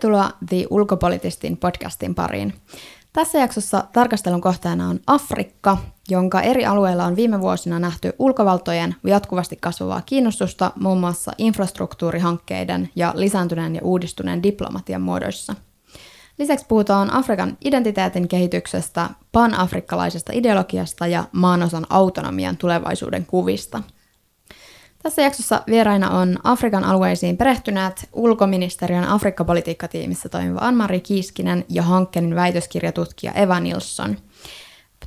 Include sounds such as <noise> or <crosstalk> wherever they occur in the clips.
Tervetuloa The Ulkopolitistin podcastin pariin. Tässä jaksossa tarkastelun kohteena on Afrikka, jonka eri alueilla on viime vuosina nähty ulkovaltojen jatkuvasti kasvavaa kiinnostusta muun muassa infrastruktuurihankkeiden ja lisääntyneen ja uudistuneen diplomatian muodoissa. Lisäksi puhutaan Afrikan identiteetin kehityksestä, pan-afrikkalaisesta ideologiasta ja maanosan autonomian tulevaisuuden kuvista – tässä jaksossa vieraina on Afrikan alueisiin perehtyneet ulkoministeriön Afrikka-politiikkatiimissä toimiva Anmari Kiiskinen ja Hankkenin väitöskirjatutkija Eva Nilsson.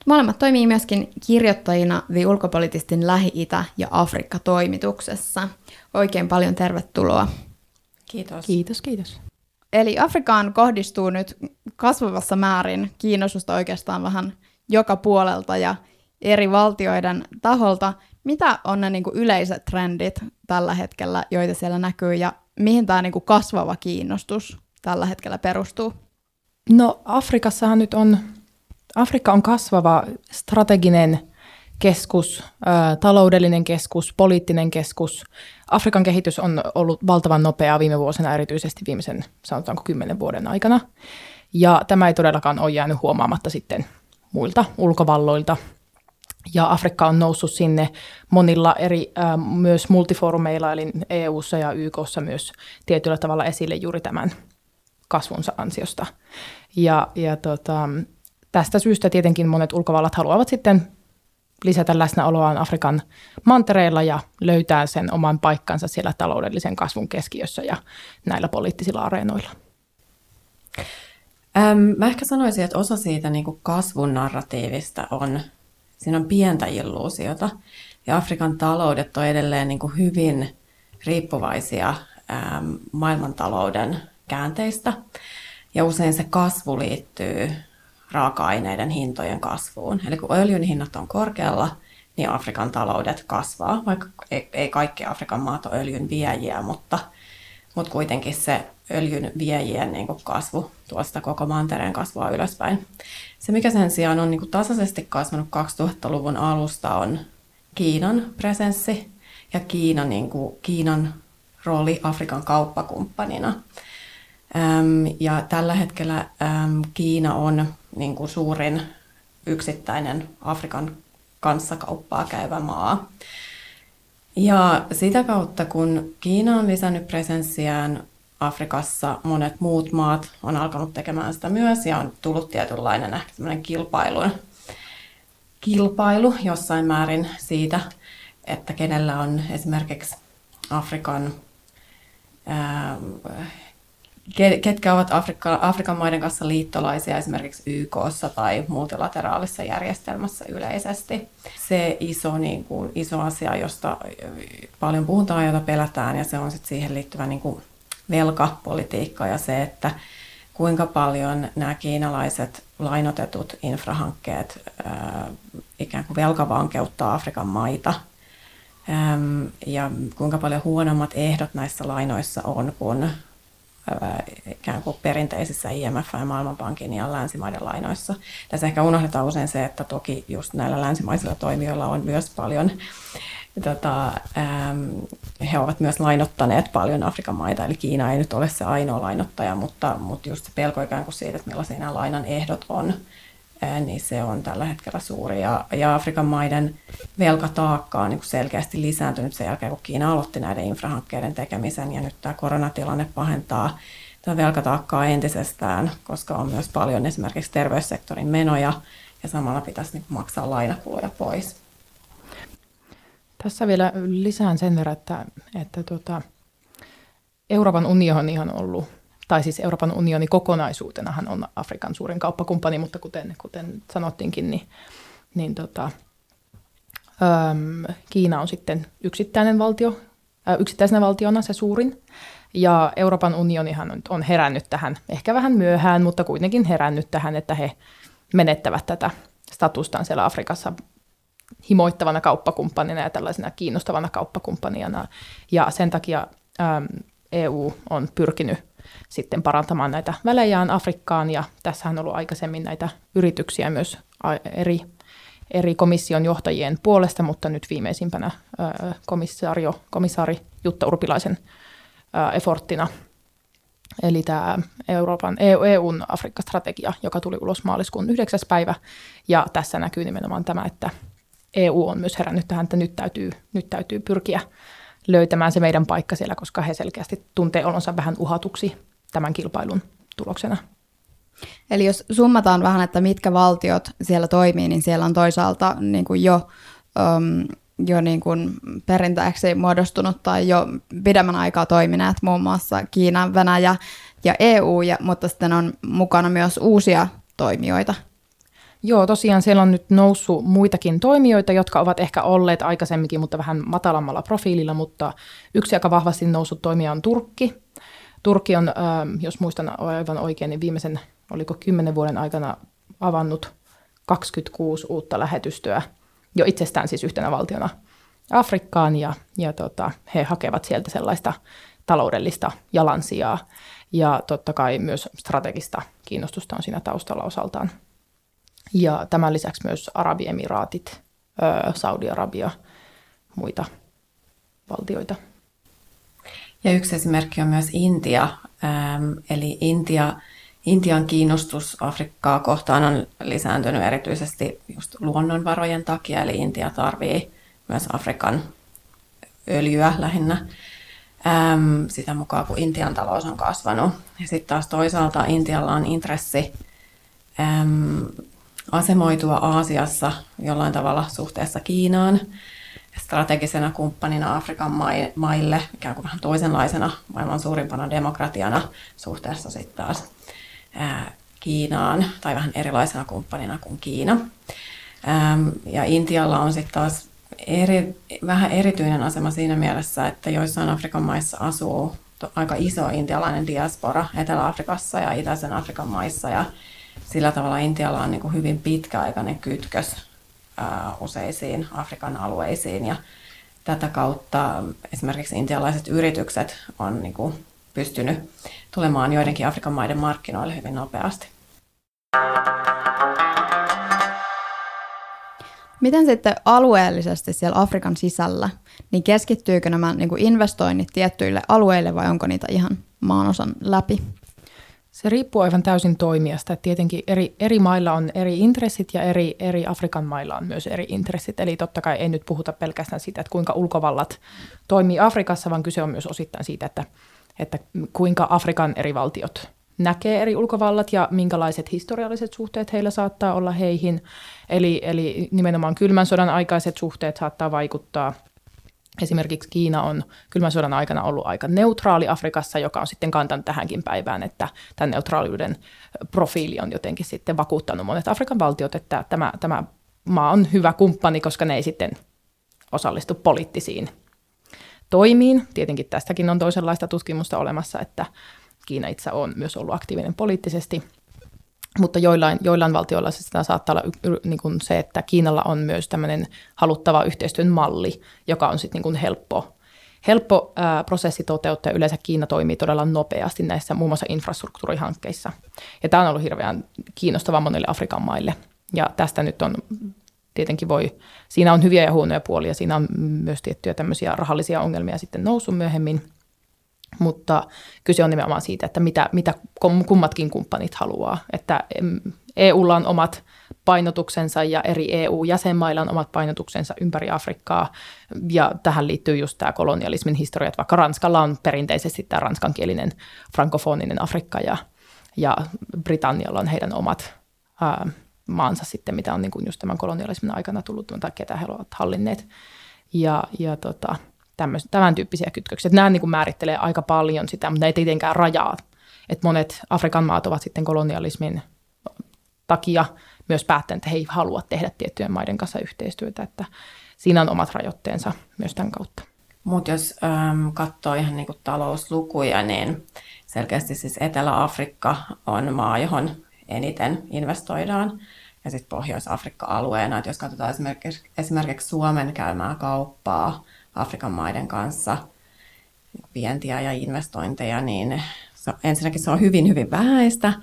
Molemmat toimii myöskin kirjoittajina The Ulkopolitistin Lähi-Itä- ja Afrikka-toimituksessa. Oikein paljon tervetuloa. Kiitos. Kiitos, kiitos. Eli Afrikaan kohdistuu nyt kasvavassa määrin kiinnostusta oikeastaan vähän joka puolelta ja eri valtioiden taholta. Mitä on ne niin kuin yleiset trendit tällä hetkellä, joita siellä näkyy, ja mihin tämä niin kuin kasvava kiinnostus tällä hetkellä perustuu? No Afrikassahan nyt on, Afrikka on kasvava strateginen keskus, taloudellinen keskus, poliittinen keskus. Afrikan kehitys on ollut valtavan nopeaa viime vuosina, erityisesti viimeisen sanotaanko kymmenen vuoden aikana. Ja tämä ei todellakaan ole jäänyt huomaamatta sitten muilta ulkovalloilta. Ja Afrikka on noussut sinne monilla eri äh, myös multifoorumeilla, eli EU:ssa ja YKssa myös tietyllä tavalla esille juuri tämän kasvunsa ansiosta. Ja, ja tota, tästä syystä tietenkin monet ulkovallat haluavat sitten lisätä läsnäoloaan Afrikan mantereilla ja löytää sen oman paikkansa siellä taloudellisen kasvun keskiössä ja näillä poliittisilla areenoilla. Ähm, mä ehkä sanoisin, että osa siitä niin kasvun narratiivista on siinä on pientä illuusiota. Ja Afrikan taloudet on edelleen niin kuin hyvin riippuvaisia ähm, maailmantalouden käänteistä. Ja usein se kasvu liittyy raaka-aineiden hintojen kasvuun. Eli kun öljyn hinnat on korkealla, niin Afrikan taloudet kasvaa, vaikka ei, ei kaikki Afrikan maat ole öljyn viejiä, mutta, mutta kuitenkin se öljyn viejien niin kuin kasvu tuosta koko mantereen kasvaa ylöspäin. Se, mikä sen sijaan on niin kuin tasaisesti kasvanut 2000-luvun alusta, on Kiinan presenssi ja Kiina, niin kuin, Kiinan rooli Afrikan kauppakumppanina. Äm, ja tällä hetkellä äm, Kiina on niin kuin, suurin yksittäinen Afrikan kanssa kauppaa käyvä maa. Ja sitä kautta, kun Kiina on lisännyt presenssiään Afrikassa monet muut maat on alkanut tekemään sitä myös ja on tullut tietynlainen ehkä semmoinen kilpailun, kilpailu jossain määrin siitä, että kenellä on esimerkiksi Afrikan, ää, ketkä ovat Afrika, Afrikan maiden kanssa liittolaisia esimerkiksi YKssa tai multilateraalisessa järjestelmässä yleisesti. Se iso, niin kuin, iso asia, josta paljon puhutaan, jota pelätään, ja se on sitten siihen liittyvä niin kuin, velkapolitiikka ja se, että kuinka paljon nämä kiinalaiset lainotetut infrahankkeet ää, ikään kuin velkavankeuttaa Afrikan maita ja kuinka paljon huonommat ehdot näissä lainoissa on kuin ää, ikään kuin perinteisissä IMF- ja Maailmanpankin ja länsimaiden lainoissa. Tässä ehkä unohdetaan usein se, että toki just näillä länsimaisilla toimijoilla on myös paljon tota, ähm, he ovat myös lainottaneet paljon Afrikan maita, eli Kiina ei nyt ole se ainoa lainottaja, mutta, mutta just se pelko ikään kuin siitä, että millaisia nämä lainan ehdot on, ää, niin se on tällä hetkellä suuri. Ja, ja Afrikan maiden velkataakka on niin kuin selkeästi lisääntynyt sen jälkeen, kun Kiina aloitti näiden infrahankkeiden tekemisen, ja nyt tämä koronatilanne pahentaa tätä velkataakkaa entisestään, koska on myös paljon esimerkiksi terveyssektorin menoja, ja samalla pitäisi niin maksaa lainakuluja pois. Tässä vielä lisään sen verran, että, että tuota, Euroopan unioni on ollut, tai siis Euroopan unioni kokonaisuutenahan on Afrikan suurin kauppakumppani, mutta kuten, kuten sanottiinkin, niin, niin tota, äm, Kiina on sitten yksittäinen valtio, äh, yksittäisenä valtiona se suurin. Ja Euroopan unionihan on, on herännyt tähän, ehkä vähän myöhään, mutta kuitenkin herännyt tähän, että he menettävät tätä statustaan siellä Afrikassa himoittavana kauppakumppanina ja tällaisena kiinnostavana kauppakumppanina. Ja sen takia äm, EU on pyrkinyt sitten parantamaan näitä välejään Afrikkaan, ja tässä on ollut aikaisemmin näitä yrityksiä myös eri, eri komission johtajien puolesta, mutta nyt viimeisimpänä komissaario, komissaari Jutta Urpilaisen efforttina. Eli tämä Euroopan, EUn Afrikka-strategia, joka tuli ulos maaliskuun 9. päivä. Ja tässä näkyy nimenomaan tämä, että EU on myös herännyt tähän, että nyt täytyy, nyt täytyy pyrkiä löytämään se meidän paikka siellä, koska he selkeästi tuntee olonsa vähän uhatuksi tämän kilpailun tuloksena. Eli jos summataan vähän, että mitkä valtiot siellä toimii, niin siellä on toisaalta niin kuin jo, um, jo niin kuin perinteeksi muodostunut tai jo pidemmän aikaa toimineet, muun muassa Kiina, Venäjä ja EU, ja, mutta sitten on mukana myös uusia toimijoita. Joo, tosiaan siellä on nyt noussut muitakin toimijoita, jotka ovat ehkä olleet aikaisemminkin, mutta vähän matalammalla profiililla, mutta yksi aika vahvasti noussut toimija on Turkki. Turkki on, jos muistan aivan oikein, niin viimeisen, oliko kymmenen vuoden aikana avannut 26 uutta lähetystöä jo itsestään siis yhtenä valtiona Afrikkaan, ja, ja tota, he hakevat sieltä sellaista taloudellista jalansijaa, ja totta kai myös strategista kiinnostusta on siinä taustalla osaltaan. Ja tämän lisäksi myös Arabiemiraatit, Saudi-Arabia, muita valtioita. Ja yksi esimerkki on myös Intia. eli Intia, Intian kiinnostus Afrikkaa kohtaan on lisääntynyt erityisesti just luonnonvarojen takia, eli Intia tarvii myös Afrikan öljyä lähinnä sitä mukaan, kun Intian talous on kasvanut. Ja sitten taas toisaalta Intialla on intressi asemoitua Aasiassa jollain tavalla suhteessa Kiinaan strategisena kumppanina Afrikan maille, ikään kuin vähän toisenlaisena maailman suurimpana demokratiana suhteessa sitten taas Kiinaan, tai vähän erilaisena kumppanina kuin Kiina. Ja Intialla on sitten taas eri, vähän erityinen asema siinä mielessä, että joissain Afrikan maissa asuu aika iso intialainen diaspora Etelä-Afrikassa ja Itäisen Afrikan maissa, ja sillä tavalla Intialla on niin kuin hyvin pitkäaikainen kytkös useisiin Afrikan alueisiin ja tätä kautta esimerkiksi intialaiset yritykset on niin kuin pystynyt tulemaan joidenkin Afrikan maiden markkinoille hyvin nopeasti. Miten sitten alueellisesti siellä Afrikan sisällä, niin keskittyykö nämä niin kuin investoinnit tiettyille alueille vai onko niitä ihan maanosan läpi? Se riippuu aivan täysin toimijasta. Tietenkin eri, eri mailla on eri intressit ja eri, eri Afrikan mailla on myös eri intressit. Eli totta kai ei nyt puhuta pelkästään siitä, että kuinka ulkovallat toimii Afrikassa, vaan kyse on myös osittain siitä, että, että kuinka Afrikan eri valtiot näkee eri ulkovallat ja minkälaiset historialliset suhteet heillä saattaa olla heihin. Eli, eli nimenomaan kylmän sodan aikaiset suhteet saattaa vaikuttaa – Esimerkiksi Kiina on kylmän sodan aikana ollut aika neutraali Afrikassa, joka on sitten kantanut tähänkin päivään, että tämän neutraaliuden profiili on jotenkin sitten vakuuttanut monet Afrikan valtiot, että tämä, tämä maa on hyvä kumppani, koska ne ei sitten osallistu poliittisiin toimiin. Tietenkin tästäkin on toisenlaista tutkimusta olemassa, että Kiina itse on myös ollut aktiivinen poliittisesti – mutta joillain, joillain valtioilla sitä saattaa olla niin kuin se, että Kiinalla on myös tämmöinen haluttava yhteistyön malli, joka on sitten niin helppo, helppo ää, prosessi toteuttaa. Yleensä Kiina toimii todella nopeasti näissä muun muassa infrastruktuurihankkeissa. Ja tämä on ollut hirveän kiinnostava monille Afrikan maille. Ja tästä nyt on tietenkin voi, siinä on hyviä ja huonoja puolia, siinä on myös tiettyjä tämmöisiä rahallisia ongelmia sitten noussut myöhemmin – mutta kyse on nimenomaan siitä, että mitä, mitä kummatkin kumppanit haluaa. Että EUlla on omat painotuksensa ja eri EU-jäsenmailla on omat painotuksensa ympäri Afrikkaa. Ja tähän liittyy just tämä kolonialismin historia, että vaikka Ranskalla on perinteisesti tämä ranskankielinen frankofoninen Afrikka ja, ja Britannialla on heidän omat ää, maansa sitten, mitä on niin kuin just tämän kolonialismin aikana tullut, tai ketä he ovat hallinneet. Ja, ja tota, tämmöis, tämän tyyppisiä kytköksiä. Nämä niin kuin määrittelee aika paljon sitä, mutta ne ei tietenkään rajaa. Että monet Afrikan maat ovat sitten kolonialismin takia myös päättäneet, että he ei halua tehdä tiettyjen maiden kanssa yhteistyötä, että siinä on omat rajoitteensa myös tämän kautta. Mutta jos ähm, katsoo ihan niin kuin talouslukuja, niin selkeästi siis Etelä-Afrikka on maa, johon eniten investoidaan. Ja sitten Pohjois-Afrikka alueena, että jos katsotaan esimerkiksi, esimerkiksi Suomen käymää kauppaa, Afrikan maiden kanssa vientiä ja investointeja, niin se, ensinnäkin se on hyvin, hyvin vähäistä.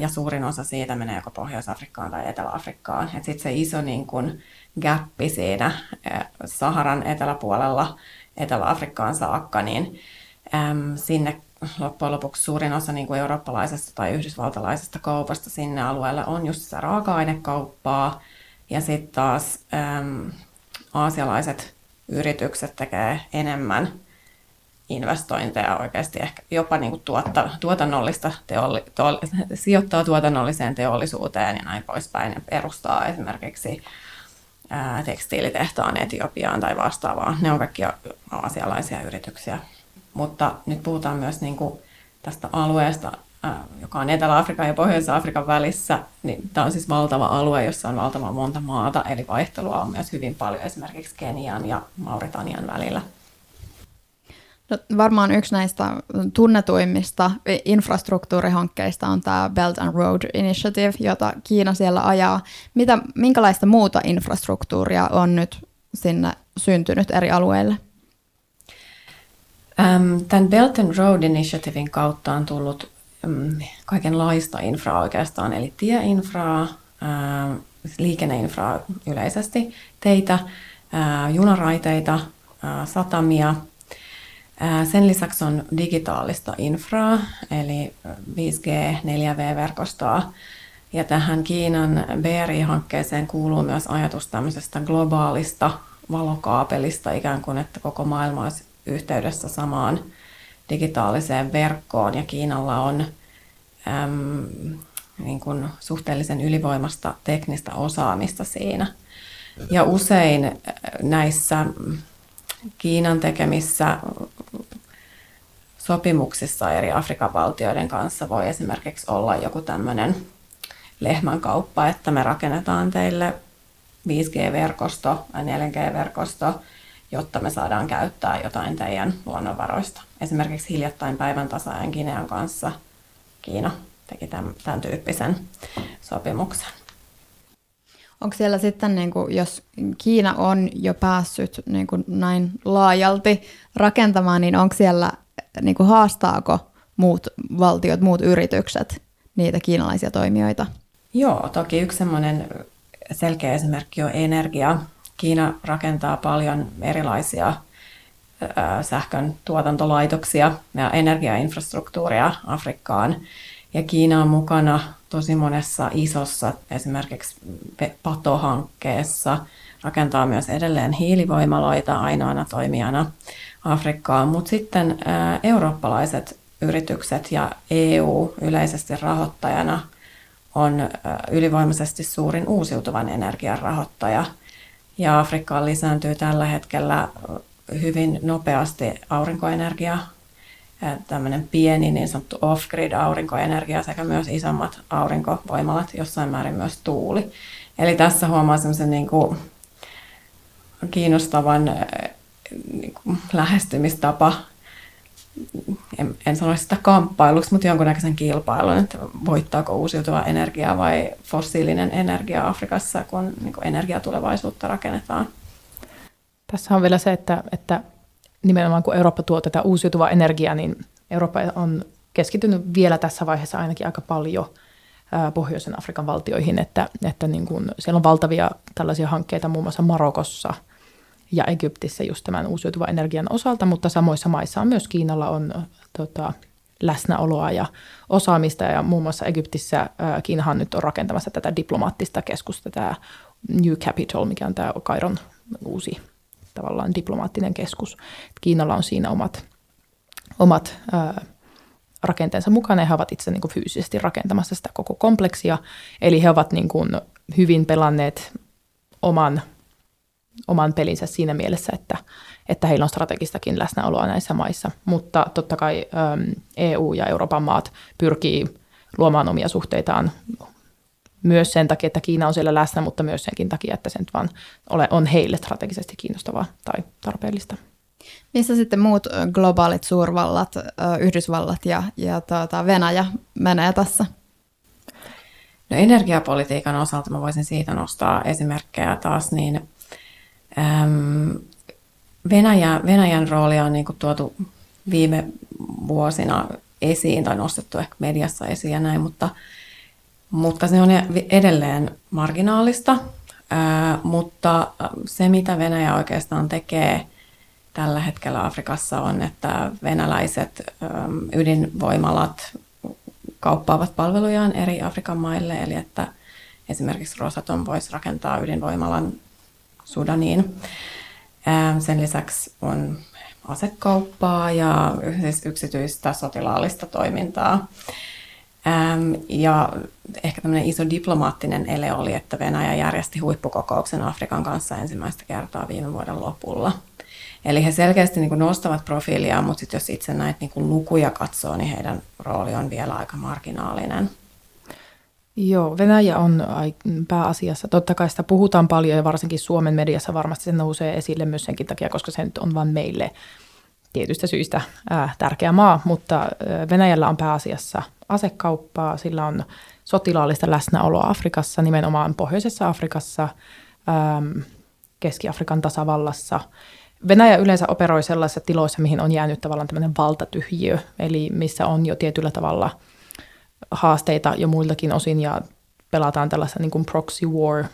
ja suurin osa siitä menee joko Pohjois-Afrikkaan tai Etelä-Afrikkaan. Sitten se iso niin kun, gappi siinä Saharan eteläpuolella Etelä-Afrikkaan saakka, niin äm, sinne loppujen lopuksi suurin osa niin kuin eurooppalaisesta tai yhdysvaltalaisesta kaupasta sinne alueelle on just sitä raaka-ainekauppaa. Ja sitten taas äm, aasialaiset yritykset tekee enemmän investointeja oikeasti, ehkä jopa niin kuin tuotta, tuotannollista teolli, to, sijoittaa tuotannolliseen teollisuuteen ja näin poispäin ja perustaa esimerkiksi ää, tekstiilitehtaan Etiopiaan tai vastaavaa. Ne on kaikki aasialaisia yrityksiä. Mutta nyt puhutaan myös niin kuin tästä alueesta, joka on Etelä-Afrikan ja Pohjois-Afrikan välissä, niin tämä on siis valtava alue, jossa on valtavan monta maata, eli vaihtelua on myös hyvin paljon esimerkiksi Kenian ja Mauritanian välillä. No, varmaan yksi näistä tunnetuimmista infrastruktuurihankkeista on tämä Belt and Road Initiative, jota Kiina siellä ajaa. Mitä, minkälaista muuta infrastruktuuria on nyt sinne syntynyt eri alueille? Tämän Belt and Road Initiativein kautta on tullut kaikenlaista infraa oikeastaan, eli tieinfraa, liikenneinfraa yleisesti, teitä, junaraiteita, satamia. Sen lisäksi on digitaalista infraa, eli 5G, 4V-verkostoa. Ja tähän Kiinan BRI-hankkeeseen kuuluu myös ajatus tämmöisestä globaalista valokaapelista, ikään kuin että koko maailma olisi yhteydessä samaan digitaaliseen verkkoon ja Kiinalla on äm, niin kuin suhteellisen ylivoimasta teknistä osaamista siinä. Ja usein äh, näissä Kiinan tekemissä sopimuksissa eri Afrikan valtioiden kanssa voi esimerkiksi olla joku tämmöinen lehmänkauppa, että me rakennetaan teille 5G-verkosto tai 4G-verkosto, jotta me saadaan käyttää jotain teidän luonnonvaroista. Esimerkiksi hiljattain päivän tasaajan Kinean kanssa Kiina teki tämän, tämän tyyppisen sopimuksen. Onko siellä sitten, niin kuin, jos Kiina on jo päässyt niin kuin näin laajalti rakentamaan, niin onko siellä, niin kuin, haastaako muut valtiot, muut yritykset niitä kiinalaisia toimijoita? Joo, toki yksi semmoinen selkeä esimerkki on energia. Kiina rakentaa paljon erilaisia sähkön tuotantolaitoksia ja energiainfrastruktuuria Afrikkaan. Ja Kiina on mukana tosi monessa isossa, esimerkiksi PATO-hankkeessa, rakentaa myös edelleen hiilivoimaloita ainoana toimijana Afrikkaan, mutta sitten eurooppalaiset yritykset ja EU yleisesti rahoittajana on ylivoimaisesti suurin uusiutuvan energian rahoittaja – ja Afrikkaan lisääntyy tällä hetkellä hyvin nopeasti aurinkoenergia, tämmöinen pieni niin sanottu off-grid aurinkoenergia sekä myös isommat aurinkovoimalat, jossain määrin myös tuuli. Eli tässä huomaa semmoisen niin kuin kiinnostavan niin kuin lähestymistapa en, en sano sitä kamppailuksi, mutta jonkunnäköisen kilpailun, että voittaako uusiutuva energia vai fossiilinen energia Afrikassa, kun niin kuin energiatulevaisuutta rakennetaan. Tässä on vielä se, että, että nimenomaan kun Eurooppa tuo tätä uusiutuvaa energiaa, niin Eurooppa on keskittynyt vielä tässä vaiheessa ainakin aika paljon Pohjoisen Afrikan valtioihin, että, että niin kuin siellä on valtavia tällaisia hankkeita muun muassa Marokossa – ja Egyptissä just tämän uusiutuvan energian osalta, mutta samoissa maissa on myös Kiinalla on tota, läsnäoloa ja osaamista ja muun muassa Egyptissä ää, Kiinahan nyt on rakentamassa tätä diplomaattista keskusta, tämä New Capital, mikä on tämä Kairon uusi tavallaan diplomaattinen keskus. Kiinalla on siinä omat, omat ää, rakenteensa mukana ja he ovat itse niin kuin fyysisesti rakentamassa sitä koko kompleksia. Eli he ovat niin kuin hyvin pelanneet oman oman pelinsä siinä mielessä, että, että heillä on strategistakin läsnäoloa näissä maissa. Mutta totta kai EU ja Euroopan maat pyrkii luomaan omia suhteitaan myös sen takia, että Kiina on siellä läsnä, mutta myös senkin takia, että se nyt vaan ole, on heille strategisesti kiinnostavaa tai tarpeellista. Missä sitten muut globaalit suurvallat, Yhdysvallat ja, ja tuota Venäjä menee tässä? No energiapolitiikan osalta mä voisin siitä nostaa esimerkkejä taas, niin Venäjä, Venäjän roolia on niin kuin tuotu viime vuosina esiin tai nostettu ehkä mediassa esiin ja näin, mutta, mutta se on edelleen marginaalista. Mutta se, mitä Venäjä oikeastaan tekee tällä hetkellä Afrikassa on, että venäläiset ydinvoimalat kauppaavat palvelujaan eri Afrikan maille, eli että esimerkiksi Rosatom voisi rakentaa ydinvoimalan Sudaniin. Sen lisäksi on asekauppaa ja siis yksityistä sotilaallista toimintaa. Ja ehkä tämmöinen iso diplomaattinen ele oli, että Venäjä järjesti huippukokouksen Afrikan kanssa ensimmäistä kertaa viime vuoden lopulla. Eli he selkeästi niin nostavat profiilia, mutta sit jos itse näitä niin lukuja katsoo, niin heidän rooli on vielä aika marginaalinen. Joo, Venäjä on pääasiassa, totta kai sitä puhutaan paljon ja varsinkin Suomen mediassa varmasti se nousee esille myös senkin takia, koska se nyt on vain meille tietystä syistä ää, tärkeä maa, mutta Venäjällä on pääasiassa asekauppaa, sillä on sotilaallista läsnäoloa Afrikassa, nimenomaan Pohjoisessa Afrikassa, äm, Keski-Afrikan tasavallassa. Venäjä yleensä operoi sellaisissa tiloissa, mihin on jäänyt tavallaan tämmöinen valtatyhjiö, eli missä on jo tietyllä tavalla – haasteita jo muiltakin osin ja pelataan tällaista niin kuin proxy war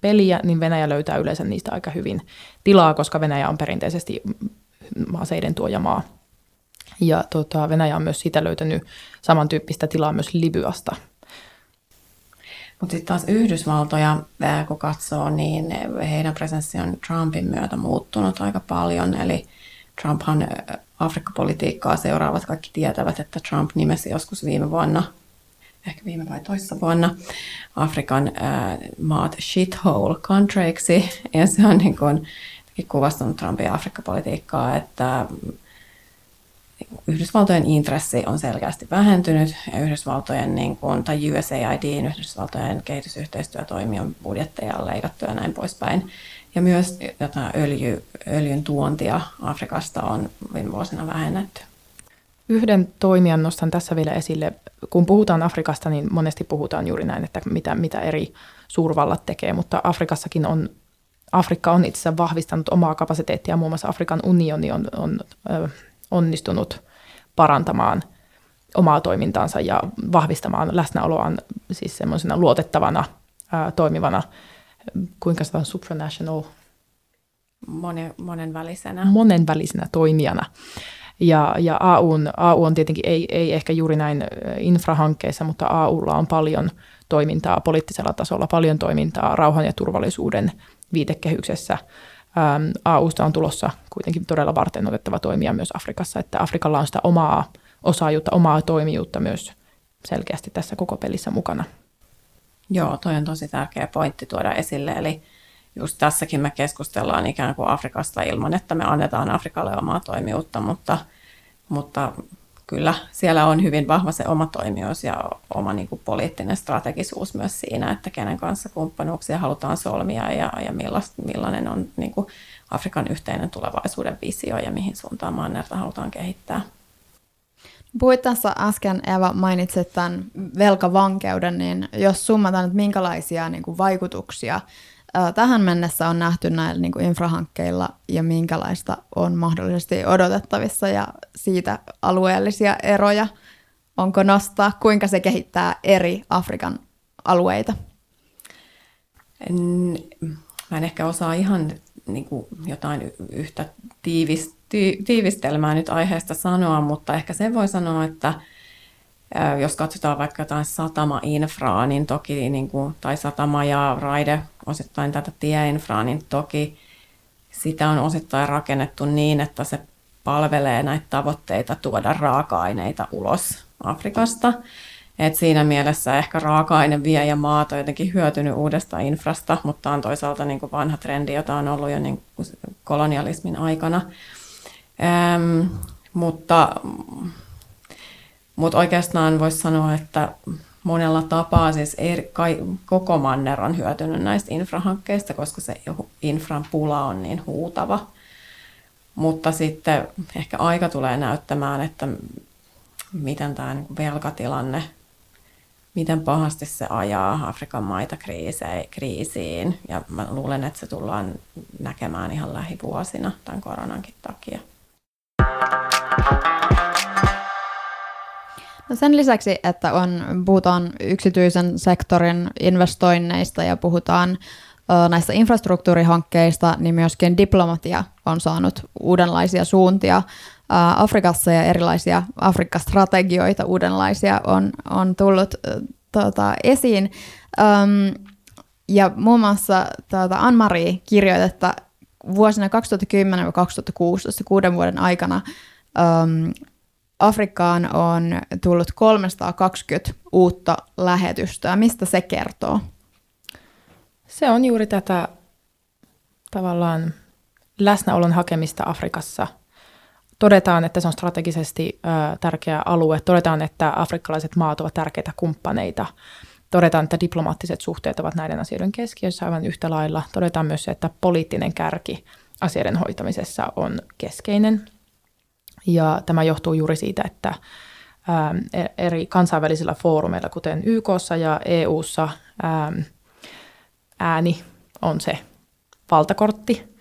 peliä, niin Venäjä löytää yleensä niistä aika hyvin tilaa, koska Venäjä on perinteisesti aseiden tuojamaa. Ja tota, Venäjä on myös siitä löytänyt samantyyppistä tilaa myös Libyasta. Mutta sitten taas Yhdysvaltoja, kun katsoo, niin heidän presenssi on Trumpin myötä muuttunut aika paljon. Eli Trumphan Afrikka-politiikkaa seuraavat kaikki tietävät, että Trump nimesi joskus viime vuonna, ehkä viime vai toissa vuonna, Afrikan maat shithole countryiksi. <laughs> Ja se on niin kuin, kuvastanut Trumpin Afrikka-politiikkaa, että Yhdysvaltojen intressi on selkeästi vähentynyt ja Yhdysvaltojen, niin kuin, tai USAID, Yhdysvaltojen kehitysyhteistyötoimion budjetteja on leikattu ja näin poispäin. Ja myös jotain öljy, öljyn tuontia Afrikasta on viime vuosina vähennetty. Yhden toimijan nostan tässä vielä esille. Kun puhutaan Afrikasta, niin monesti puhutaan juuri näin, että mitä, mitä eri suurvallat tekee, mutta Afrikassakin on, Afrikka on itse asiassa vahvistanut omaa kapasiteettia. Muun muassa Afrikan unioni on, on ö, onnistunut parantamaan omaa toimintaansa ja vahvistamaan läsnäoloaan siis semmoisena luotettavana, ää, toimivana kuinka sitä on supranational? Monen, monenvälisenä. Monenvälisenä toimijana. Ja, ja AU, on, AU on tietenkin ei, ei ehkä juuri näin infrahankkeissa, mutta AUlla on paljon toimintaa poliittisella tasolla, paljon toimintaa rauhan ja turvallisuuden viitekehyksessä. Ähm, AUsta on tulossa kuitenkin todella varten otettava toimija myös Afrikassa, että Afrikalla on sitä omaa osaajuutta, omaa toimijuutta myös selkeästi tässä koko pelissä mukana. Joo, toi on tosi tärkeä pointti tuoda esille. Eli just tässäkin me keskustellaan ikään kuin Afrikasta ilman, että me annetaan Afrikalle omaa toimijuutta, mutta, mutta kyllä siellä on hyvin vahva se oma toimijuus ja oma niin kuin, poliittinen strategisuus myös siinä, että kenen kanssa kumppanuuksia halutaan solmia ja, ja millainen on niin kuin, Afrikan yhteinen tulevaisuuden visio ja mihin suuntaan mannerta halutaan kehittää. Puhuit tässä äsken, Eva, mainitsit tämän velkavankeuden, niin jos summataan, että minkälaisia niin kuin vaikutuksia tähän mennessä on nähty näillä niin kuin infrahankkeilla ja minkälaista on mahdollisesti odotettavissa ja siitä alueellisia eroja, onko nostaa, kuinka se kehittää eri Afrikan alueita? En, mä en ehkä osaa ihan niin kuin jotain yhtä tiivistelmää nyt aiheesta sanoa, mutta ehkä sen voi sanoa, että jos katsotaan vaikka jotain satama-infraa, niin toki, niin kuin, tai satama- ja raide, osittain tätä tieinfraa, niin toki sitä on osittain rakennettu niin, että se palvelee näitä tavoitteita tuoda raaka-aineita ulos Afrikasta. Et siinä mielessä ehkä raaka-aine vie ja maat on jotenkin hyötynyt uudesta infrasta, mutta on toisaalta niin kuin vanha trendi, jota on ollut jo niin kuin kolonialismin aikana. Ähm, mutta, mutta oikeastaan voisi sanoa, että monella tapaa siis eri, kai, koko manner on hyötynyt näistä infrahankkeista, koska se infran pula on niin huutava. Mutta sitten ehkä aika tulee näyttämään, että miten tämä niin velkatilanne, miten pahasti se ajaa Afrikan maita kriisiin. Ja mä luulen, että se tullaan näkemään ihan lähivuosina tämän koronankin takia. No sen lisäksi, että on, puhutaan yksityisen sektorin investoinneista ja puhutaan ö, näistä infrastruktuurihankkeista, niin myöskin diplomatia on saanut uudenlaisia suuntia. Ö, Afrikassa ja erilaisia Afrikka-strategioita uudenlaisia on, on tullut ö, tota, esiin. Öm, ja muun muassa tuota, Anne-Marie kirjoitetta vuosina 2010-2016, kuuden vuoden aikana, Afrikkaan on tullut 320 uutta lähetystöä. Mistä se kertoo? Se on juuri tätä tavallaan läsnäolon hakemista Afrikassa. Todetaan, että se on strategisesti ö, tärkeä alue. Todetaan, että afrikkalaiset maat ovat tärkeitä kumppaneita. Todetaan, että diplomaattiset suhteet ovat näiden asioiden keskiössä aivan yhtä lailla. Todetaan myös se, että poliittinen kärki asioiden hoitamisessa on keskeinen. Ja tämä johtuu juuri siitä, että eri kansainvälisillä foorumeilla, kuten YKssa ja EUssa, ääni on se valtakortti.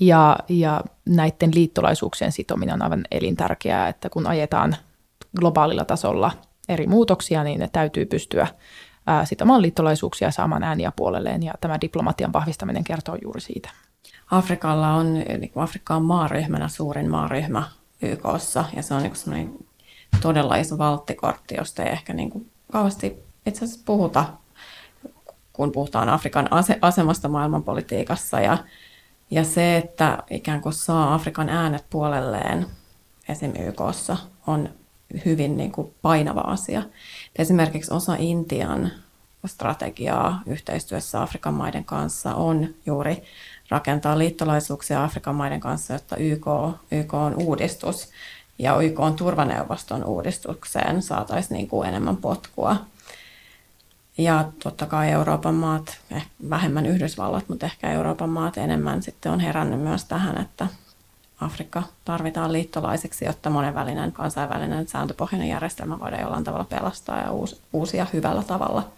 Ja, ja näiden liittolaisuuksien sitominen on aivan elintärkeää, että kun ajetaan globaalilla tasolla eri muutoksia, niin ne täytyy pystyä sitomaan liittolaisuuksia saamaan ääniä puolelleen, ja tämä diplomatian vahvistaminen kertoo juuri siitä. Afrikalla on, Afrikka on maaryhmänä suurin maaryhmä YKssa, ja se on niin semmoinen todella iso valttikortti, josta ei ehkä niin kauheasti itse asiassa puhuta, kun puhutaan Afrikan ase- asemasta maailmanpolitiikassa. Ja, ja se, että ikään kuin saa Afrikan äänet puolelleen esim. YKssa, on hyvin niin kuin painava asia. Esimerkiksi osa Intian strategiaa yhteistyössä Afrikan maiden kanssa on juuri rakentaa liittolaisuuksia Afrikan maiden kanssa, jotta YK, YK on uudistus ja YK on turvaneuvoston uudistukseen saataisiin niin kuin enemmän potkua. Ja totta kai Euroopan maat, eh, vähemmän Yhdysvallat, mutta ehkä Euroopan maat enemmän sitten on herännyt myös tähän, että Afrikka tarvitaan liittolaiseksi, jotta monenvälinen kansainvälinen sääntöpohjainen järjestelmä voidaan jollain tavalla pelastaa ja uusia hyvällä tavalla.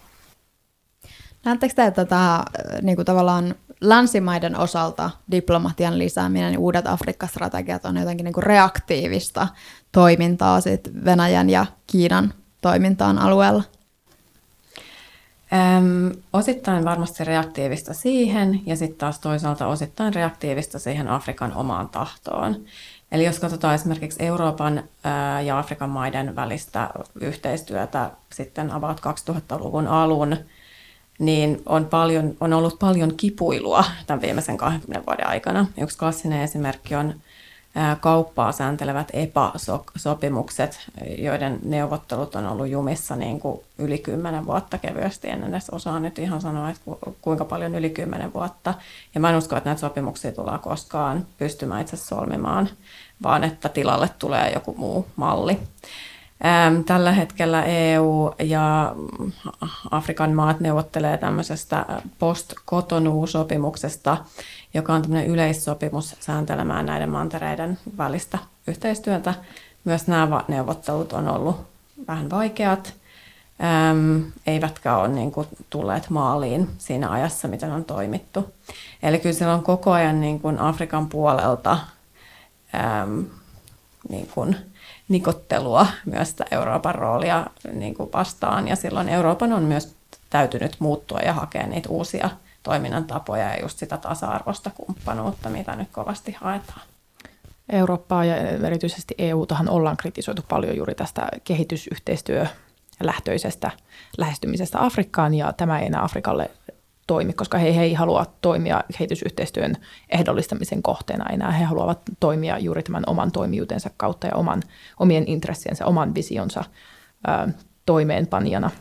Näettekö te, tämä niin kuin tavallaan länsimaiden osalta diplomatian lisääminen ja uudet Afrikka-strategiat on jotenkin niin kuin reaktiivista toimintaa sit Venäjän ja Kiinan toimintaan alueella? Öm, osittain varmasti reaktiivista siihen ja sitten taas toisaalta osittain reaktiivista siihen Afrikan omaan tahtoon. Eli jos katsotaan esimerkiksi Euroopan ja Afrikan maiden välistä yhteistyötä sitten about 2000-luvun alun, niin on, paljon, on ollut paljon kipuilua tämän viimeisen 20 vuoden aikana. Yksi klassinen esimerkki on kauppaa sääntelevät EPA-sopimukset, joiden neuvottelut on ollut jumissa niin kuin yli kymmenen vuotta kevyesti. En edes osaa nyt ihan sanoa, että kuinka paljon yli kymmenen vuotta. Ja mä en usko, että näitä sopimuksia tullaan koskaan pystymään itse solmimaan, vaan että tilalle tulee joku muu malli. Tällä hetkellä EU ja Afrikan maat neuvottelee tämmöisestä post-Cotonou-sopimuksesta, joka on tämmöinen yleissopimus sääntelemään näiden mantereiden välistä yhteistyötä. Myös nämä neuvottelut on ollut vähän vaikeat, eivätkä ole niin kuin, tulleet maaliin siinä ajassa, miten on toimittu. Eli kyllä siellä on koko ajan niin kuin Afrikan puolelta niin kuin, nikottelua myös sitä Euroopan roolia niin kuin vastaan, ja silloin Euroopan on myös täytynyt muuttua ja hakea niitä uusia toiminnan tapoja ja just sitä tasa-arvoista kumppanuutta, mitä nyt kovasti haetaan. Eurooppaa ja erityisesti EU-tahan ollaan kritisoitu paljon juuri tästä kehitysyhteistyö lähtöisestä lähestymisestä Afrikkaan, ja tämä ei enää Afrikalle toimi, koska he, he ei halua toimia kehitysyhteistyön ehdollistamisen kohteena enää. He haluavat toimia juuri tämän oman toimijuutensa kautta ja oman, omien intressiensä, oman visionsa ää, toimeenpanijana.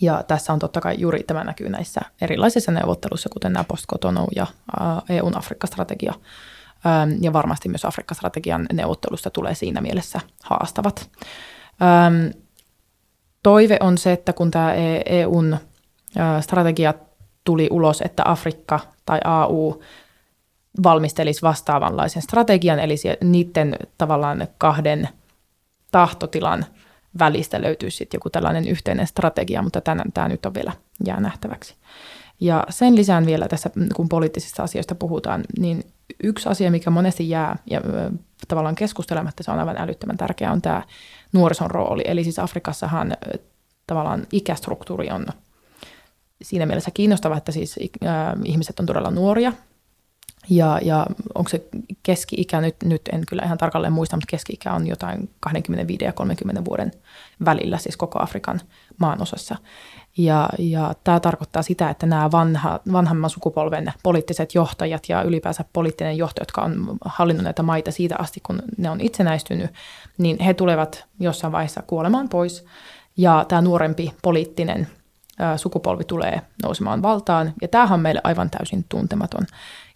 Ja tässä on totta kai juuri tämä näkyy näissä erilaisissa neuvotteluissa, kuten nämä post ja EUn Afrikka-strategia. Ja varmasti myös Afrikka-strategian neuvottelusta tulee siinä mielessä haastavat. Toive on se, että kun tämä EUn strategia tuli ulos, että Afrikka tai AU valmistelisi vastaavanlaisen strategian, eli niiden tavallaan kahden tahtotilan välistä löytyisi sitten joku tällainen yhteinen strategia, mutta tänään tämä nyt on vielä jää nähtäväksi. Ja sen lisään vielä tässä, kun poliittisista asioista puhutaan, niin yksi asia, mikä monesti jää ja tavallaan keskustelematta, se on aivan älyttömän tärkeä, on tämä nuorison rooli. Eli siis Afrikassahan tavallaan ikästruktuuri on siinä mielessä kiinnostava, että siis äh, ihmiset on todella nuoria, ja, ja onko se keski-ikä, nyt, nyt en kyllä ihan tarkalleen muista, mutta keski-ikä on jotain 25 ja 30 vuoden välillä, siis koko Afrikan maanosassa. Ja, ja tämä tarkoittaa sitä, että nämä vanha, vanhamman sukupolven poliittiset johtajat ja ylipäänsä poliittinen johto, jotka on hallinnut näitä maita siitä asti, kun ne on itsenäistynyt, niin he tulevat jossain vaiheessa kuolemaan pois. Ja tämä nuorempi poliittinen sukupolvi tulee nousemaan valtaan, ja tämähän on meille aivan täysin tuntematon.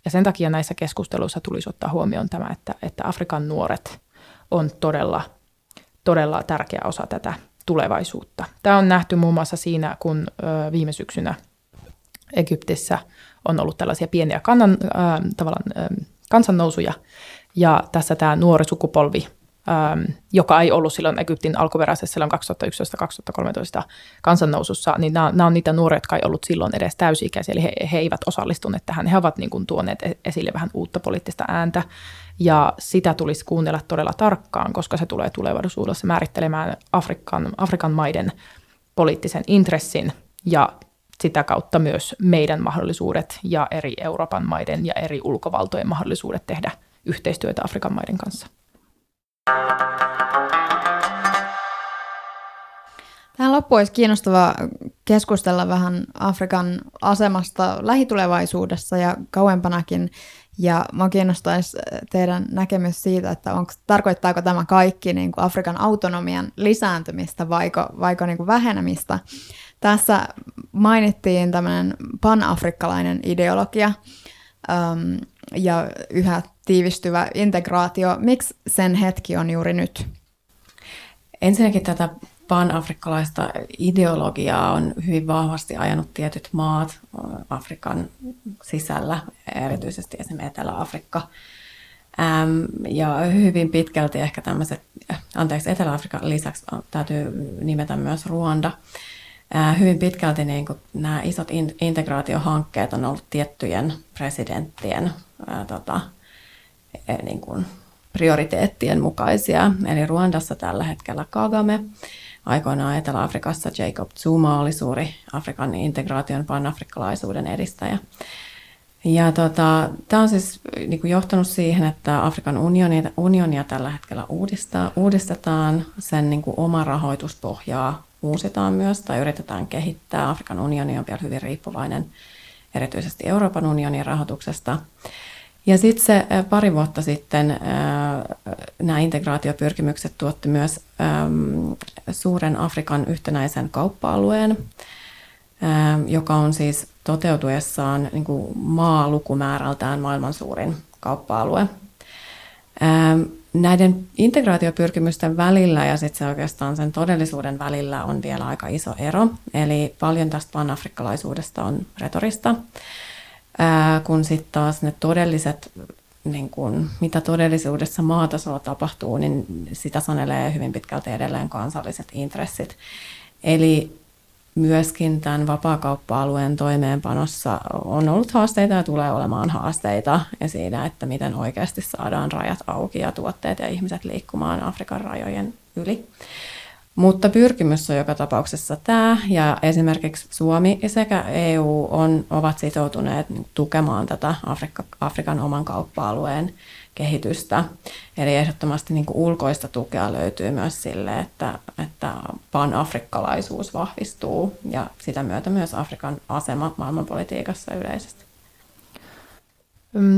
Ja sen takia näissä keskusteluissa tulisi ottaa huomioon tämä, että, että Afrikan nuoret on todella, todella tärkeä osa tätä tulevaisuutta. Tämä on nähty muun muassa siinä, kun viime syksynä Egyptissä on ollut tällaisia pieniä kannan, äh, tavallaan, äh, kansannousuja, ja tässä tämä nuori sukupolvi joka ei ollut silloin Egyptin alkuperäisessä silloin 2011-2013 kansannousussa, niin nämä, nämä on niitä nuoria, jotka ei ollut silloin edes täysi-ikäisiä, eli he, he eivät osallistuneet tähän. He ovat niin kuin tuoneet e-, esille vähän uutta poliittista ääntä, ja sitä tulisi kuunnella todella tarkkaan, koska se tulee tulevaisuudessa määrittelemään Afrikan, Afrikan maiden poliittisen intressin ja sitä kautta myös meidän mahdollisuudet ja eri Euroopan maiden ja eri ulkovaltojen mahdollisuudet tehdä yhteistyötä Afrikan maiden kanssa. Tähän loppuun olisi kiinnostavaa keskustella vähän Afrikan asemasta lähitulevaisuudessa ja kauempanakin. Ja minua kiinnostaisi teidän näkemys siitä, että onko, tarkoittaako tämä kaikki niin kuin Afrikan autonomian lisääntymistä vaiko, vaiko niin kuin vähenemistä. Tässä mainittiin tämmöinen panafrikkalainen ideologia um, ja yhä tiivistyvä integraatio. Miksi sen hetki on juuri nyt? Ensinnäkin tätä panafrikkalaista ideologiaa on hyvin vahvasti ajanut tietyt maat Afrikan sisällä, erityisesti esimerkiksi Etelä-Afrikka. ja hyvin pitkälti ehkä tämmöiset, anteeksi, Etelä-Afrikan lisäksi täytyy nimetä myös Ruanda. hyvin pitkälti niin kuin nämä isot integraatiohankkeet on ollut tiettyjen presidenttien tota, e, niin kuin prioriteettien mukaisia. Eli Ruandassa tällä hetkellä Kagame, aikoinaan Etelä-Afrikassa Jacob Zuma oli suuri Afrikan integraation panafrikkalaisuuden edistäjä. Ja tota, tämä on siis niin kuin johtanut siihen, että Afrikan unionia, unionia tällä hetkellä uudistaa, uudistetaan, sen niin kuin oma rahoituspohjaa uusitaan myös tai yritetään kehittää. Afrikan unioni on vielä hyvin riippuvainen erityisesti Euroopan unionin rahoituksesta. Ja sitten se pari vuotta sitten nämä integraatiopyrkimykset tuotti myös suuren Afrikan yhtenäisen kauppa-alueen, joka on siis toteutuessaan niin kuin maa-lukumäärältään maailman suurin kauppa-alue. Näiden integraatiopyrkimysten välillä ja sitten se oikeastaan sen todellisuuden välillä on vielä aika iso ero. Eli paljon tästä panafrikkalaisuudesta on retorista ää, kun sitten taas ne todelliset, niin kun, mitä todellisuudessa maatasolla tapahtuu, niin sitä sanelee hyvin pitkälti edelleen kansalliset intressit. Eli myöskin tämän vapaakauppa-alueen toimeenpanossa on ollut haasteita ja tulee olemaan haasteita ja siinä, että miten oikeasti saadaan rajat auki ja tuotteet ja ihmiset liikkumaan Afrikan rajojen yli. Mutta pyrkimys on joka tapauksessa tämä, ja esimerkiksi Suomi sekä EU on, ovat sitoutuneet tukemaan tätä Afrikka, Afrikan oman kauppa-alueen kehitystä. Eli ehdottomasti niin ulkoista tukea löytyy myös sille, että, että panafrikkalaisuus vahvistuu ja sitä myötä myös Afrikan asema maailmanpolitiikassa yleisesti.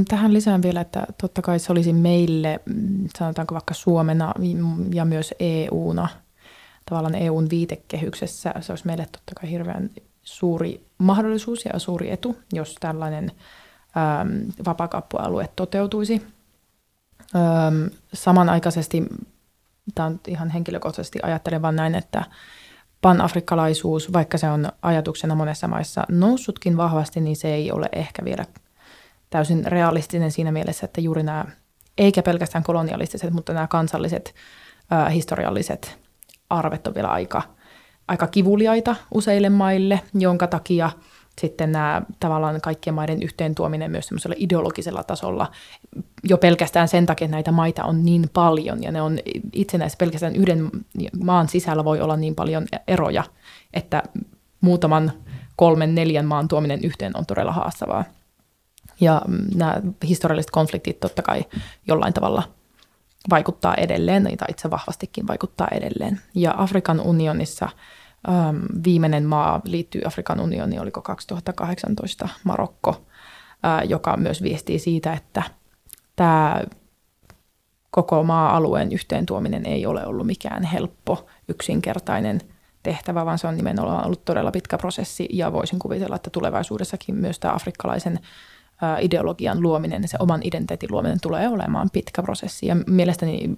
Tähän lisään vielä, että totta kai se olisi meille, mm, sanotaanko vaikka Suomena ja myös EUna – tavallaan EUn viitekehyksessä se olisi meille totta kai hirveän suuri mahdollisuus ja suuri etu, jos tällainen ähm, vapaakauppualue toteutuisi. Ähm, samanaikaisesti, tämä on ihan henkilökohtaisesti ajattelen vaan näin, että panafrikkalaisuus, vaikka se on ajatuksena monessa maissa noussutkin vahvasti, niin se ei ole ehkä vielä täysin realistinen siinä mielessä, että juuri nämä, eikä pelkästään kolonialistiset, mutta nämä kansalliset, äh, historialliset arvet on vielä aika, aika kivuliaita useille maille, jonka takia sitten nämä tavallaan kaikkien maiden yhteen tuominen myös semmoisella ideologisella tasolla jo pelkästään sen takia, että näitä maita on niin paljon ja ne on itsenäisiä pelkästään yhden maan sisällä voi olla niin paljon eroja, että muutaman kolmen, neljän maan tuominen yhteen on todella haastavaa. Ja mm, nämä historialliset konfliktit totta kai jollain tavalla vaikuttaa edelleen, tai itse vahvastikin vaikuttaa edelleen. Ja Afrikan unionissa ähm, viimeinen maa liittyy Afrikan unioniin, oliko 2018 Marokko, äh, joka myös viestii siitä, että tämä koko maa-alueen yhteen tuominen ei ole ollut mikään helppo, yksinkertainen tehtävä, vaan se on nimenomaan ollut todella pitkä prosessi ja voisin kuvitella, että tulevaisuudessakin myös tämä afrikkalaisen ideologian luominen, se oman identiteetin luominen tulee olemaan pitkä prosessi ja mielestäni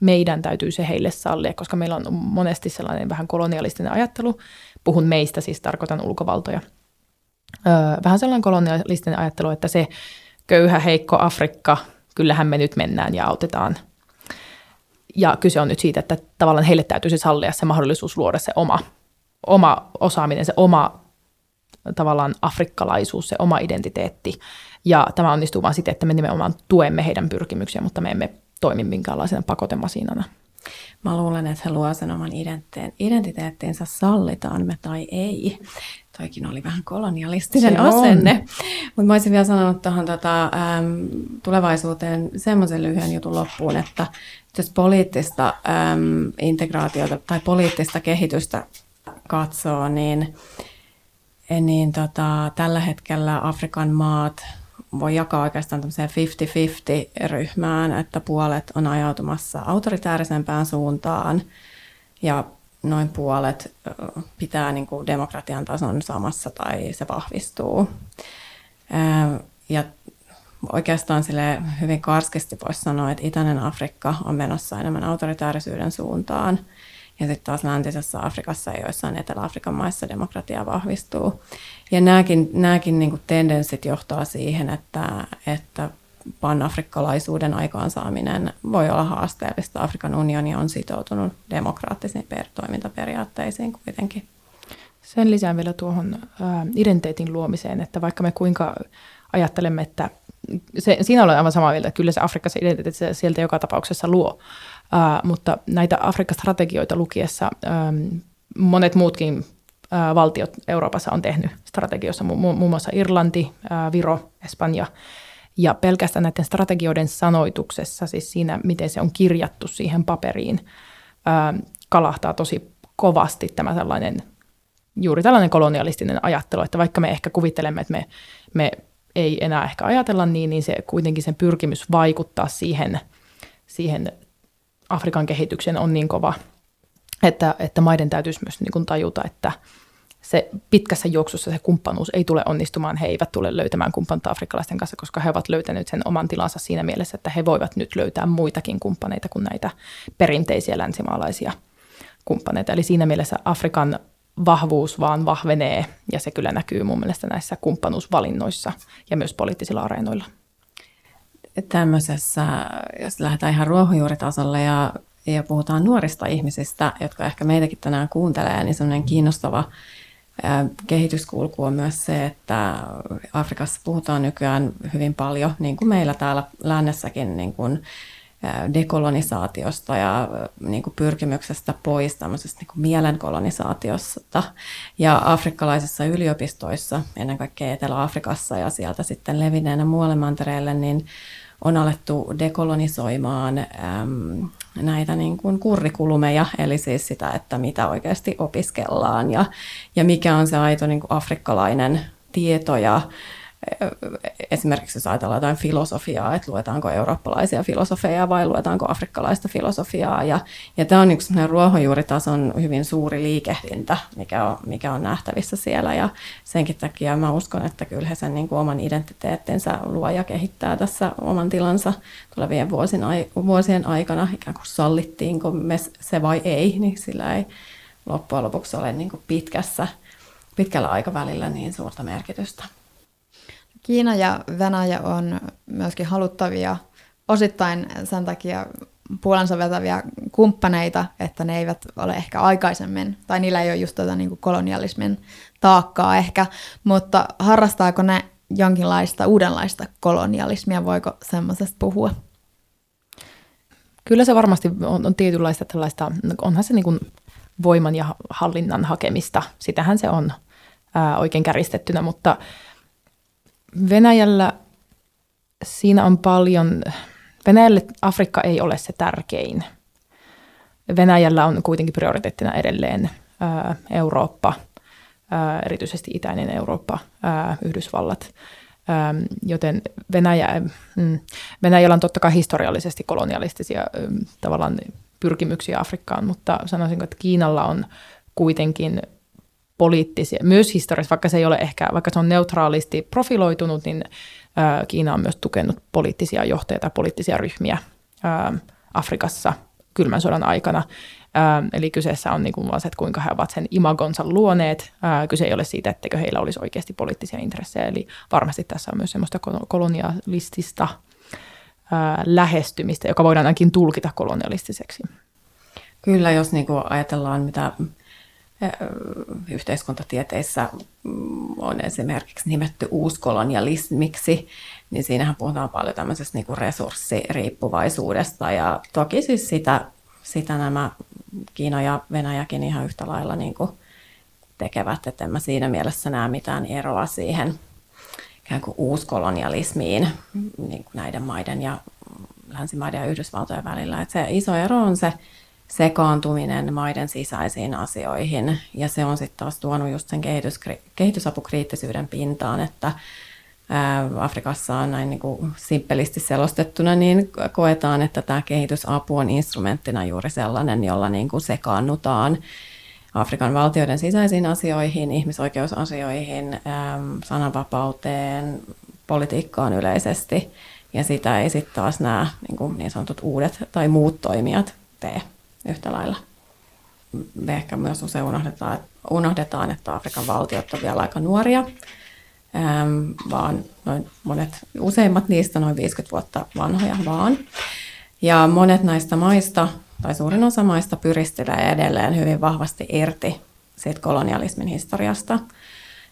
meidän täytyy se heille sallia, koska meillä on monesti sellainen vähän kolonialistinen ajattelu. Puhun meistä, siis tarkoitan ulkovaltoja. Vähän sellainen kolonialistinen ajattelu, että se köyhä, heikko Afrikka, kyllähän me nyt mennään ja autetaan. Ja kyse on nyt siitä, että tavallaan heille täytyisi sallia se mahdollisuus luoda se oma, oma osaaminen, se oma tavallaan afrikkalaisuus, se oma identiteetti. Ja tämä onnistuu vain siten, että me nimenomaan tuemme heidän pyrkimyksiä, mutta me emme toimi minkäänlaisena pakotemasinana. Mä luulen, että he luo sen oman identiteettinsä, identiteettinsä sallitaan me tai ei. Toikin oli vähän kolonialistinen se asenne. Mutta mä olisin vielä sanonut tuohon tota, äm, tulevaisuuteen semmoisen lyhyen jutun loppuun, että jos poliittista äm, integraatiota tai poliittista kehitystä katsoo, niin, niin tota, tällä hetkellä Afrikan maat voi jakaa oikeastaan tämmöiseen 50-50-ryhmään, että puolet on ajautumassa autoritäärisempään suuntaan ja noin puolet pitää niin kuin demokratian tason samassa tai se vahvistuu. Ja oikeastaan sille hyvin karskisti voisi sanoa, että itäinen Afrikka on menossa enemmän autoritäärisyyden suuntaan. Ja sitten taas läntisessä Afrikassa ja joissain Etelä-Afrikan maissa demokratia vahvistuu. Ja nämäkin, nämäkin niin tendenssit johtaa siihen, että, että panafrikkalaisuuden aikaansaaminen voi olla haasteellista. Afrikan unioni on sitoutunut demokraattisiin per- toimintaperiaatteisiin kuitenkin. Sen lisään vielä tuohon ä, identiteetin luomiseen, että vaikka me kuinka ajattelemme, että se, siinä olen aivan samaa mieltä, että kyllä se Afrikassa identiteetti sieltä joka tapauksessa luo, ä, mutta näitä Afrikka-strategioita lukiessa ä, monet muutkin ä, valtiot Euroopassa on tehnyt strategioissa, mu- muun muassa Irlanti, ä, Viro, Espanja, ja pelkästään näiden strategioiden sanoituksessa, siis siinä, miten se on kirjattu siihen paperiin, kalahtaa tosi kovasti tämä sellainen, juuri tällainen kolonialistinen ajattelu, että vaikka me ehkä kuvittelemme, että me, me ei enää ehkä ajatella niin, niin se kuitenkin sen pyrkimys vaikuttaa siihen, siihen Afrikan kehitykseen on niin kova, että, että maiden täytyisi myös niin kuin tajuta, että – se pitkässä juoksussa se kumppanuus ei tule onnistumaan, he eivät tule löytämään kumppanuutta afrikkalaisten kanssa, koska he ovat löytäneet sen oman tilansa siinä mielessä, että he voivat nyt löytää muitakin kumppaneita kuin näitä perinteisiä länsimaalaisia kumppaneita. Eli siinä mielessä Afrikan vahvuus vaan vahvenee ja se kyllä näkyy mun mielestä näissä kumppanuusvalinnoissa ja myös poliittisilla areenoilla. Tämmöisessä, jos lähdetään ihan ruohonjuuritasolle ja, ja puhutaan nuorista ihmisistä, jotka ehkä meitäkin tänään kuuntelee, niin semmoinen kiinnostava kehityskulku on myös se, että Afrikassa puhutaan nykyään hyvin paljon, niin kuin meillä täällä lännessäkin, niin kuin dekolonisaatiosta ja niin kuin pyrkimyksestä pois tämmöisestä niin kuin mielenkolonisaatiosta. Ja afrikkalaisissa yliopistoissa, ennen kaikkea Etelä-Afrikassa ja sieltä sitten levinneenä muualle mantereelle, niin on alettu dekolonisoimaan äm, näitä niin kuin kurrikulumeja, eli siis sitä, että mitä oikeasti opiskellaan ja, ja mikä on se aito niin kuin afrikkalainen tieto ja esimerkiksi jos ajatellaan jotain filosofiaa, että luetaanko eurooppalaisia filosofeja vai luetaanko afrikkalaista filosofiaa. Ja, ja tämä on yksi ruohonjuuritason hyvin suuri liikehdintä, mikä on, mikä on nähtävissä siellä. Ja senkin takia mä uskon, että kyllä he sen niin kuin oman identiteettinsä luo ja kehittää tässä oman tilansa tulevien vuosien, vuosien aikana. Ikään kuin sallittiinko me se vai ei, niin sillä ei loppujen lopuksi ole niin kuin pitkässä, pitkällä aikavälillä niin suurta merkitystä. Kiina ja Venäjä on myöskin haluttavia osittain sen takia puolensa vetäviä kumppaneita, että ne eivät ole ehkä aikaisemmin, tai niillä ei ole just tätä niin kolonialismin taakkaa ehkä, mutta harrastaako ne jonkinlaista uudenlaista kolonialismia, voiko semmoisesta puhua? Kyllä se varmasti on, on tietynlaista tällaista, onhan se niin kuin voiman ja hallinnan hakemista. Sitähän se on ää, oikein käristettynä, mutta Venäjällä siinä on paljon, Venäjälle Afrikka ei ole se tärkein. Venäjällä on kuitenkin prioriteettina edelleen Eurooppa, erityisesti itäinen Eurooppa, Yhdysvallat. Joten Venäjä, mm, Venäjällä on totta kai historiallisesti kolonialistisia tavallaan pyrkimyksiä Afrikkaan, mutta sanoisin, että Kiinalla on kuitenkin poliittisia, myös historiassa, vaikka se ei ole ehkä, vaikka se on neutraalisti profiloitunut, niin Kiina on myös tukenut poliittisia johtajia poliittisia ryhmiä Afrikassa kylmän sodan aikana. Eli kyseessä on niin vaan se, että kuinka he ovat sen imagonsa luoneet. Kyse ei ole siitä, etteikö heillä olisi oikeasti poliittisia intressejä. Eli varmasti tässä on myös semmoista kolonialistista äh, lähestymistä, joka voidaan ainakin tulkita kolonialistiseksi. Kyllä, jos niin kuin ajatellaan, mitä yhteiskuntatieteissä on esimerkiksi nimetty uuskolonialismiksi, niin siinähän puhutaan paljon tämmöisestä niin kuin resurssiriippuvaisuudesta ja toki siis sitä, sitä nämä Kiina ja Venäjäkin ihan yhtä lailla niin kuin tekevät, että en mä siinä mielessä näe mitään eroa siihen ikään kuin uuskolonialismiin niin kuin näiden maiden ja länsimaiden ja Yhdysvaltojen välillä. Että se iso ero on se sekaantuminen maiden sisäisiin asioihin ja se on sitten taas tuonut just sen kehitysapukriittisyyden pintaan, että Afrikassa on näin niin kuin simppelisti selostettuna, niin koetaan, että tämä kehitysapu on instrumenttina juuri sellainen, jolla niin kuin sekaannutaan Afrikan valtioiden sisäisiin asioihin, ihmisoikeusasioihin, sananvapauteen, politiikkaan yleisesti. Ja sitä ei sitten taas nämä niin, kuin niin sanotut uudet tai muut toimijat tee yhtä lailla. Me ehkä myös usein unohdetaan, unohdetaan että Afrikan valtiot ovat vielä aika nuoria ähm, vaan noin monet, useimmat niistä noin 50 vuotta vanhoja vaan. Ja monet näistä maista, tai suurin osa maista pyristelee edelleen hyvin vahvasti irti siitä kolonialismin historiasta.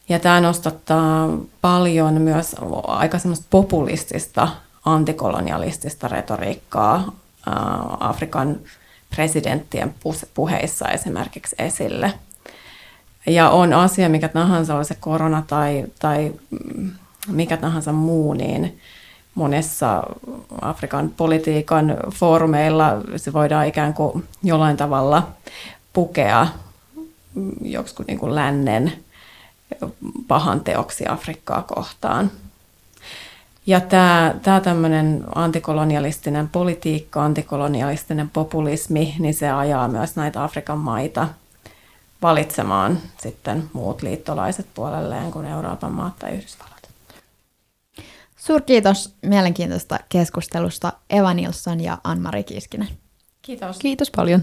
Ja tämä nostattaa paljon myös aika semmoista populistista, antikolonialistista retoriikkaa äh, Afrikan presidenttien puheissa esimerkiksi esille – ja on asia mikä tahansa, oli se korona tai, tai mikä tahansa muu, niin monessa Afrikan politiikan foorumeilla se voidaan ikään kuin jollain tavalla pukea joskus niin kuin lännen pahan teoksi Afrikkaa kohtaan. Ja tämä, tämä tämmöinen antikolonialistinen politiikka, antikolonialistinen populismi, niin se ajaa myös näitä Afrikan maita – valitsemaan sitten muut liittolaiset puolelleen kuin Euroopan maat tai Yhdysvallat. Suurkiitos mielenkiintoista keskustelusta Eva Nilsson ja Ann-Mari Kiiskinen. Kiitos. Kiitos paljon.